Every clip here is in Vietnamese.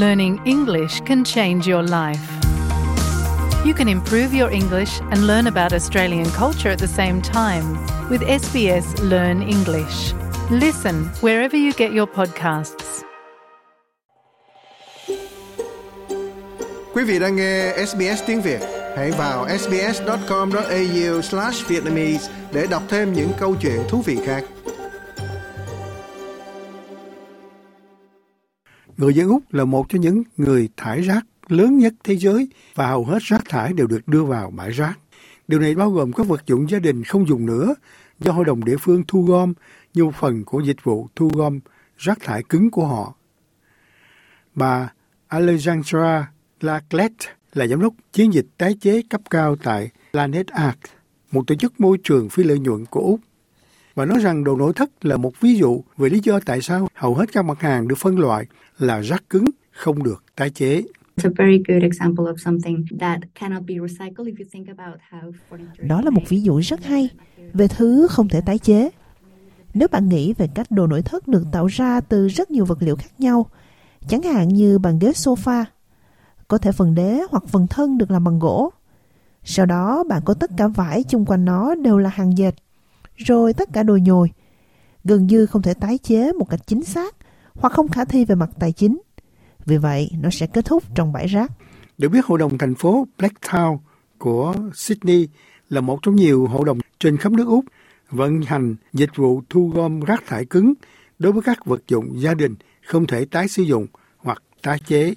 learning English can change your life. You can improve your English and learn about Australian culture at the same time with SBS Learn English. Listen wherever you get your podcasts. Quý vị đang nghe SBS tiếng Việt, hãy vào sbs.com.au/vietnamese để đọc thêm những câu chuyện thú vị khác. Người dân Úc là một trong những người thải rác lớn nhất thế giới và hầu hết rác thải đều được đưa vào bãi rác. Điều này bao gồm các vật dụng gia đình không dùng nữa do hội đồng địa phương thu gom như một phần của dịch vụ thu gom rác thải cứng của họ. Bà Alexandra Laclet là giám đốc chiến dịch tái chế cấp cao tại Planet Art, một tổ chức môi trường phi lợi nhuận của Úc và nói rằng đồ nội thất là một ví dụ về lý do tại sao hầu hết các mặt hàng được phân loại là rác cứng không được tái chế. Đó là một ví dụ rất hay về thứ không thể tái chế. Nếu bạn nghĩ về cách đồ nội thất được tạo ra từ rất nhiều vật liệu khác nhau, chẳng hạn như bàn ghế sofa, có thể phần đế hoặc phần thân được làm bằng gỗ. Sau đó bạn có tất cả vải chung quanh nó đều là hàng dệt, rồi tất cả đồ nhồi. Gần như không thể tái chế một cách chính xác hoặc không khả thi về mặt tài chính. Vì vậy, nó sẽ kết thúc trong bãi rác. Được biết, hội đồng thành phố Blacktown của Sydney là một trong nhiều hội đồng trên khắp nước Úc vận hành dịch vụ thu gom rác thải cứng đối với các vật dụng gia đình không thể tái sử dụng hoặc tái chế.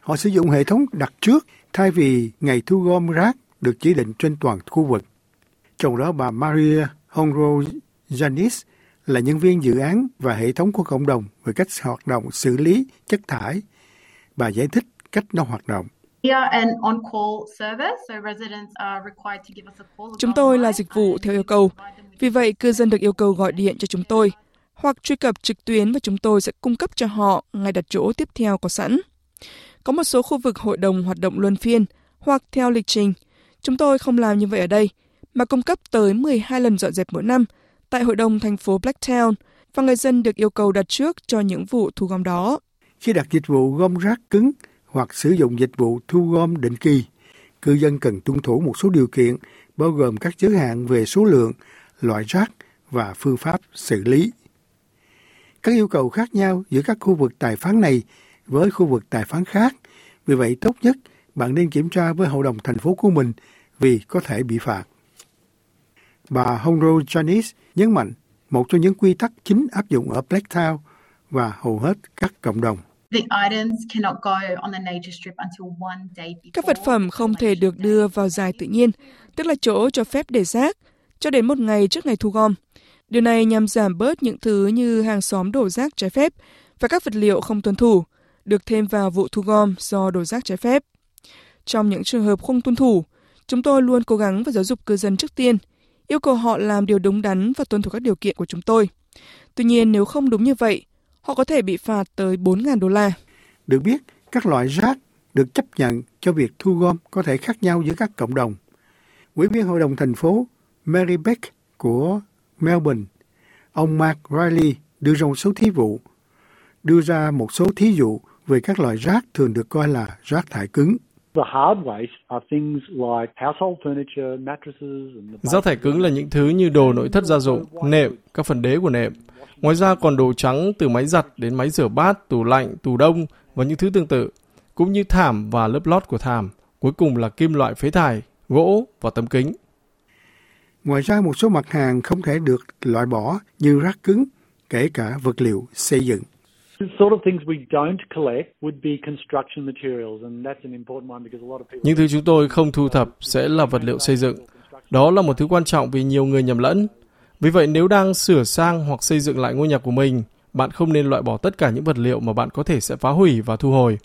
Họ sử dụng hệ thống đặt trước thay vì ngày thu gom rác được chỉ định trên toàn khu vực. Trong đó bà Maria Honro Janis là nhân viên dự án và hệ thống của cộng đồng về cách hoạt động xử lý chất thải. Bà giải thích cách nó hoạt động. Chúng tôi là dịch vụ theo yêu cầu. Vì vậy, cư dân được yêu cầu gọi điện cho chúng tôi hoặc truy cập trực tuyến và chúng tôi sẽ cung cấp cho họ ngày đặt chỗ tiếp theo có sẵn. Có một số khu vực hội đồng hoạt động luân phiên hoặc theo lịch trình. Chúng tôi không làm như vậy ở đây, mà cung cấp tới 12 lần dọn dẹp mỗi năm tại hội đồng thành phố Blacktown và người dân được yêu cầu đặt trước cho những vụ thu gom đó. Khi đặt dịch vụ gom rác cứng hoặc sử dụng dịch vụ thu gom định kỳ, cư dân cần tuân thủ một số điều kiện bao gồm các giới hạn về số lượng, loại rác và phương pháp xử lý. Các yêu cầu khác nhau giữa các khu vực tài phán này với khu vực tài phán khác. Vì vậy, tốt nhất bạn nên kiểm tra với hội đồng thành phố của mình vì có thể bị phạt. Bà Honro Janice nhấn mạnh một trong những quy tắc chính áp dụng ở Blacktown và hầu hết các cộng đồng. Các vật phẩm không thể được đưa vào dài tự nhiên, tức là chỗ cho phép để rác, cho đến một ngày trước ngày thu gom. Điều này nhằm giảm bớt những thứ như hàng xóm đổ rác trái phép và các vật liệu không tuân thủ, được thêm vào vụ thu gom do đổ rác trái phép. Trong những trường hợp không tuân thủ, chúng tôi luôn cố gắng và giáo dục cư dân trước tiên, yêu cầu họ làm điều đúng đắn và tuân thủ các điều kiện của chúng tôi. Tuy nhiên, nếu không đúng như vậy, họ có thể bị phạt tới 4.000 đô la. Được biết, các loại rác được chấp nhận cho việc thu gom có thể khác nhau giữa các cộng đồng. Ủy viên Hội đồng thành phố Mary Beck của Melbourne, ông Mark Riley đưa ra một số thí dụ, đưa ra một số thí dụ về các loại rác thường được coi là rác thải cứng. Rác thải cứng là những thứ như đồ nội thất gia dụng, nệm, các phần đế của nệm. Ngoài ra còn đồ trắng từ máy giặt đến máy rửa bát, tủ lạnh, tủ đông và những thứ tương tự, cũng như thảm và lớp lót của thảm. Cuối cùng là kim loại phế thải, gỗ và tấm kính. Ngoài ra một số mặt hàng không thể được loại bỏ như rác cứng, kể cả vật liệu xây dựng. Những thứ chúng tôi không thu thập sẽ là vật liệu xây dựng. Đó là một thứ quan trọng vì nhiều người nhầm lẫn. Vì vậy nếu đang sửa sang hoặc xây dựng lại ngôi nhà của mình, bạn không nên loại bỏ tất cả những vật liệu mà bạn có thể sẽ phá hủy và thu hồi.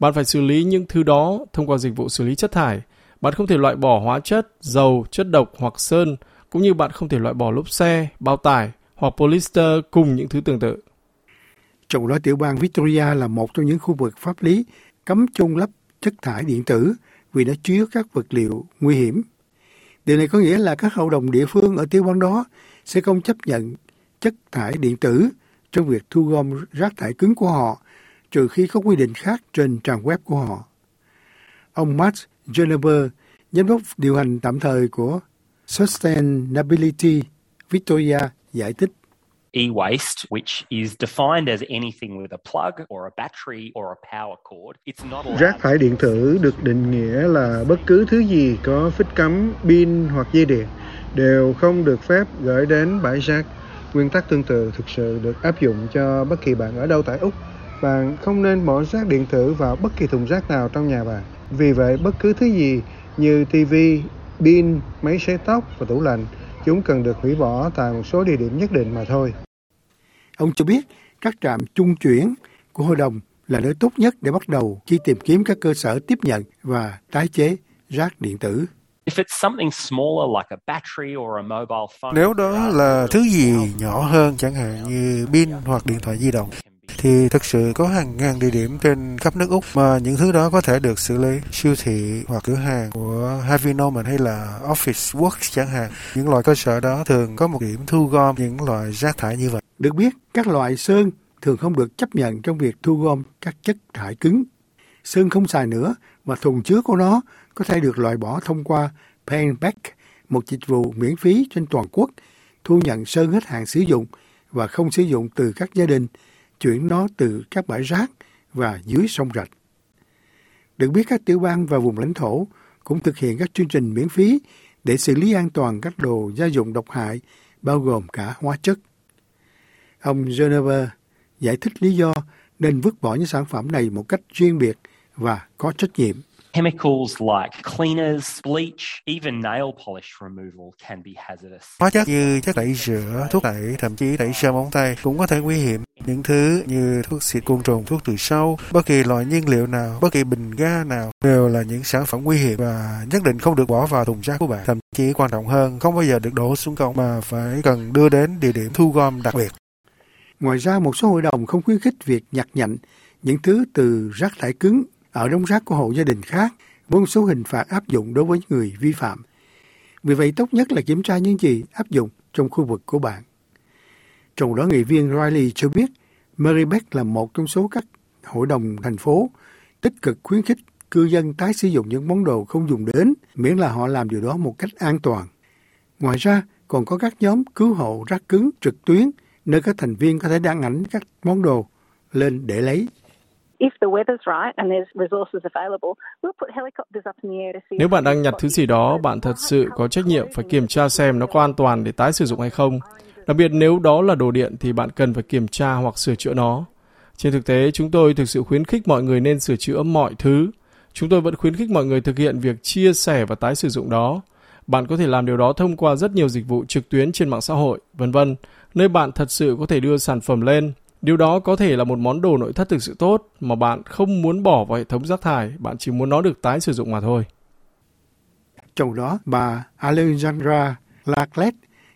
Bạn phải xử lý những thứ đó thông qua dịch vụ xử lý chất thải. Bạn không thể loại bỏ hóa chất, dầu, chất độc hoặc sơn, cũng như bạn không thể loại bỏ lốp xe, bao tải hoặc polyester cùng những thứ tương tự. Trong đó tiểu bang Victoria là một trong những khu vực pháp lý cấm chôn lấp chất thải điện tử vì nó chứa các vật liệu nguy hiểm. Điều này có nghĩa là các hậu đồng địa phương ở tiểu bang đó sẽ không chấp nhận chất thải điện tử trong việc thu gom rác thải cứng của họ trừ khi có quy định khác trên trang web của họ. Ông Matt Jennifer, giám đốc điều hành tạm thời của Sustainability Victoria giải thích e-waste, which is defined as anything with a plug or a battery or a power cord. It's not allowed. Rác thải điện tử được định nghĩa là bất cứ thứ gì có phích cắm, pin hoặc dây điện đều không được phép gửi đến bãi rác. Nguyên tắc tương tự thực sự được áp dụng cho bất kỳ bạn ở đâu tại Úc. Bạn không nên bỏ rác điện tử vào bất kỳ thùng rác nào trong nhà bạn. Vì vậy, bất cứ thứ gì như TV, pin, máy sấy tóc và tủ lạnh chúng cần được hủy bỏ tại một số địa điểm nhất định mà thôi. Ông cho biết các trạm trung chuyển của hội đồng là nơi tốt nhất để bắt đầu khi tìm kiếm các cơ sở tiếp nhận và tái chế rác điện tử. Nếu đó là thứ gì nhỏ hơn chẳng hạn như pin hoặc điện thoại di động thì thực sự có hàng ngàn địa điểm trên khắp nước Úc mà những thứ đó có thể được xử lý. Siêu thị hoặc cửa hàng của Harvey Norman hay là Office Works chẳng hạn. Những loại cơ sở đó thường có một điểm thu gom những loại rác thải như vậy. Được biết, các loại sơn thường không được chấp nhận trong việc thu gom các chất thải cứng. Sơn không xài nữa và thùng chứa của nó có thể được loại bỏ thông qua Payback, một dịch vụ miễn phí trên toàn quốc, thu nhận sơn hết hạn sử dụng và không sử dụng từ các gia đình chuyển nó từ các bãi rác và dưới sông rạch. Được biết các tiểu bang và vùng lãnh thổ cũng thực hiện các chương trình miễn phí để xử lý an toàn các đồ gia dụng độc hại, bao gồm cả hóa chất. Ông Geneva giải thích lý do nên vứt bỏ những sản phẩm này một cách riêng biệt và có trách nhiệm. Chemicals like cleaners, bleach, even nail polish removal can be hazardous. Hóa chất như chất tẩy rửa, thuốc tẩy, thậm chí tẩy sơn móng tay cũng có thể nguy hiểm. Những thứ như thuốc xịt côn trùng, thuốc trừ sâu, bất kỳ loại nhiên liệu nào, bất kỳ bình ga nào đều là những sản phẩm nguy hiểm và nhất định không được bỏ vào thùng rác của bạn. Thậm chí quan trọng hơn, không bao giờ được đổ xuống cống mà phải cần đưa đến địa điểm thu gom đặc biệt. Ngoài ra, một số hội đồng không khuyến khích việc nhặt nhạnh những thứ từ rác thải cứng ở đống rác của hộ gia đình khác với một số hình phạt áp dụng đối với người vi phạm. Vì vậy tốt nhất là kiểm tra những gì áp dụng trong khu vực của bạn. Trong đó nghị viên Riley cho biết Marybeck là một trong số các hội đồng thành phố tích cực khuyến khích cư dân tái sử dụng những món đồ không dùng đến miễn là họ làm điều đó một cách an toàn. Ngoài ra, còn có các nhóm cứu hộ rác cứng trực tuyến nơi các thành viên có thể đăng ảnh các món đồ lên để lấy nếu bạn đang nhặt thứ gì đó, bạn thật sự có trách nhiệm phải kiểm tra xem nó có an toàn để tái sử dụng hay không. Đặc biệt nếu đó là đồ điện thì bạn cần phải kiểm tra hoặc sửa chữa nó. Trên thực tế, chúng tôi thực sự khuyến khích mọi người nên sửa chữa mọi thứ. Chúng tôi vẫn khuyến khích mọi người thực hiện việc chia sẻ và tái sử dụng đó. Bạn có thể làm điều đó thông qua rất nhiều dịch vụ trực tuyến trên mạng xã hội, vân vân, nơi bạn thật sự có thể đưa sản phẩm lên Điều đó có thể là một món đồ nội thất thực sự tốt mà bạn không muốn bỏ vào hệ thống rác thải, bạn chỉ muốn nó được tái sử dụng mà thôi. Trong đó, bà Alexandra Laclet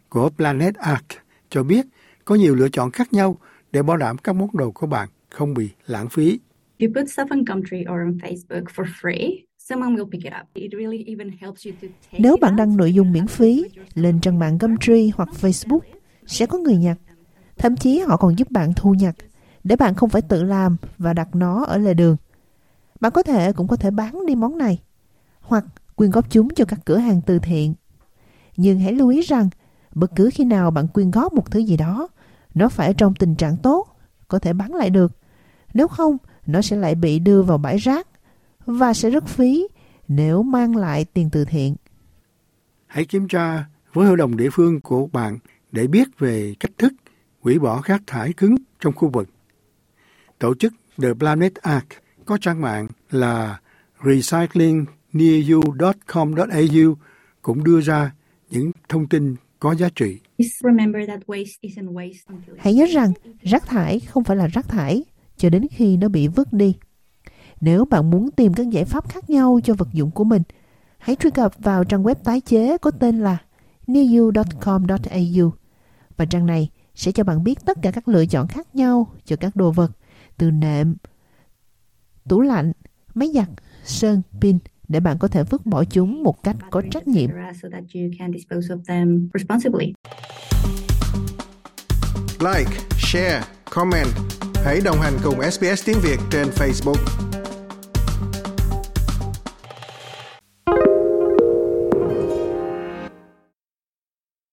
của Planet Art cho biết có nhiều lựa chọn khác nhau để bảo đảm các món đồ của bạn không bị lãng phí. You put stuff on Gumtree or on Facebook for free, Nếu bạn đăng nội dung miễn phí lên trang mạng Gumtree hoặc Facebook, sẽ có người nhặt Thậm chí họ còn giúp bạn thu nhặt để bạn không phải tự làm và đặt nó ở lề đường. Bạn có thể cũng có thể bán đi món này hoặc quyên góp chúng cho các cửa hàng từ thiện. Nhưng hãy lưu ý rằng bất cứ khi nào bạn quyên góp một thứ gì đó, nó phải trong tình trạng tốt, có thể bán lại được. Nếu không, nó sẽ lại bị đưa vào bãi rác và sẽ rất phí nếu mang lại tiền từ thiện. Hãy kiểm tra với hội đồng địa phương của bạn để biết về cách thức hủy bỏ rác thải cứng trong khu vực. Tổ chức The Planet Arc có trang mạng là recyclingnearyou.com.au cũng đưa ra những thông tin có giá trị. Hãy nhớ rằng rác thải không phải là rác thải cho đến khi nó bị vứt đi. Nếu bạn muốn tìm các giải pháp khác nhau cho vật dụng của mình, hãy truy cập vào trang web tái chế có tên là niu.com.au và trang này sẽ cho bạn biết tất cả các lựa chọn khác nhau cho các đồ vật từ nệm, tủ lạnh, máy giặt, sơn, pin để bạn có thể vứt bỏ chúng một cách có trách nhiệm. Like, share, comment Hãy đồng hành cùng SBS tiếng Việt trên Facebook.